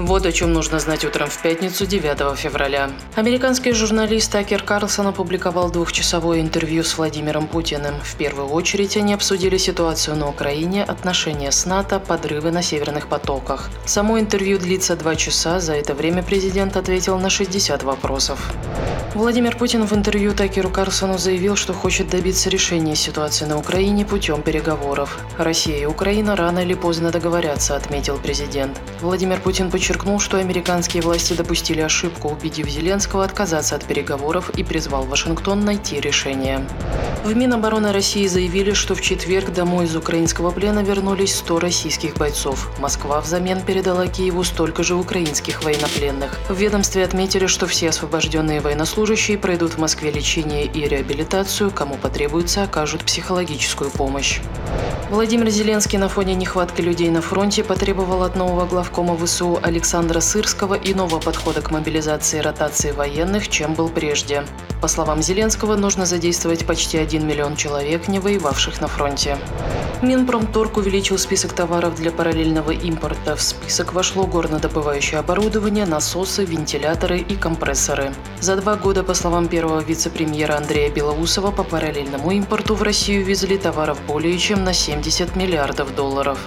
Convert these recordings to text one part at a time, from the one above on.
Вот о чем нужно знать утром в пятницу 9 февраля. Американский журналист Такер Карлсон опубликовал двухчасовое интервью с Владимиром Путиным. В первую очередь они обсудили ситуацию на Украине, отношения с НАТО, подрывы на северных потоках. Само интервью длится два часа, за это время президент ответил на 60 вопросов. Владимир Путин в интервью Такеру Карлсону заявил, что хочет добиться решения ситуации на Украине путем переговоров. Россия и Украина рано или поздно договорятся, отметил президент. Владимир Путин подчеркнул, что американские власти допустили ошибку, убедив Зеленского отказаться от переговоров и призвал Вашингтон найти решение. В Минобороны России заявили, что в четверг домой из украинского плена вернулись 100 российских бойцов. Москва взамен передала Киеву столько же украинских военнопленных. В ведомстве отметили, что все освобожденные военнослужащие пройдут в Москве лечение и реабилитацию, кому потребуется, окажут психологическую помощь. Владимир Зеленский на фоне нехватки людей на фронте потребовал от нового главкома ВСУ Александра Сырского иного подхода к мобилизации и ротации военных, чем был прежде. По словам Зеленского, нужно задействовать почти 1 миллион человек, не воевавших на фронте. Минпромторг увеличил список товаров для параллельного импорта. В список вошло горнодобывающее оборудование, насосы, вентиляторы и компрессоры. За два года, по словам первого вице-премьера Андрея Белоусова, по параллельному импорту в Россию везли товаров более чем на 70 миллиардов долларов.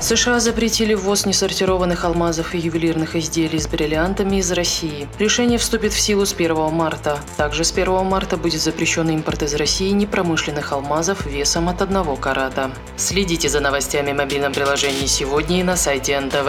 США запретили ввоз несортированных алмазов и ювелирных изделий с бриллиантами из России. Решение вступит в силу с 1 марта. Также с 1 марта будет запрещен импорт из России непромышленных алмазов весом от 1 карата. Следите за новостями в мобильном приложении сегодня и на сайте НТВ.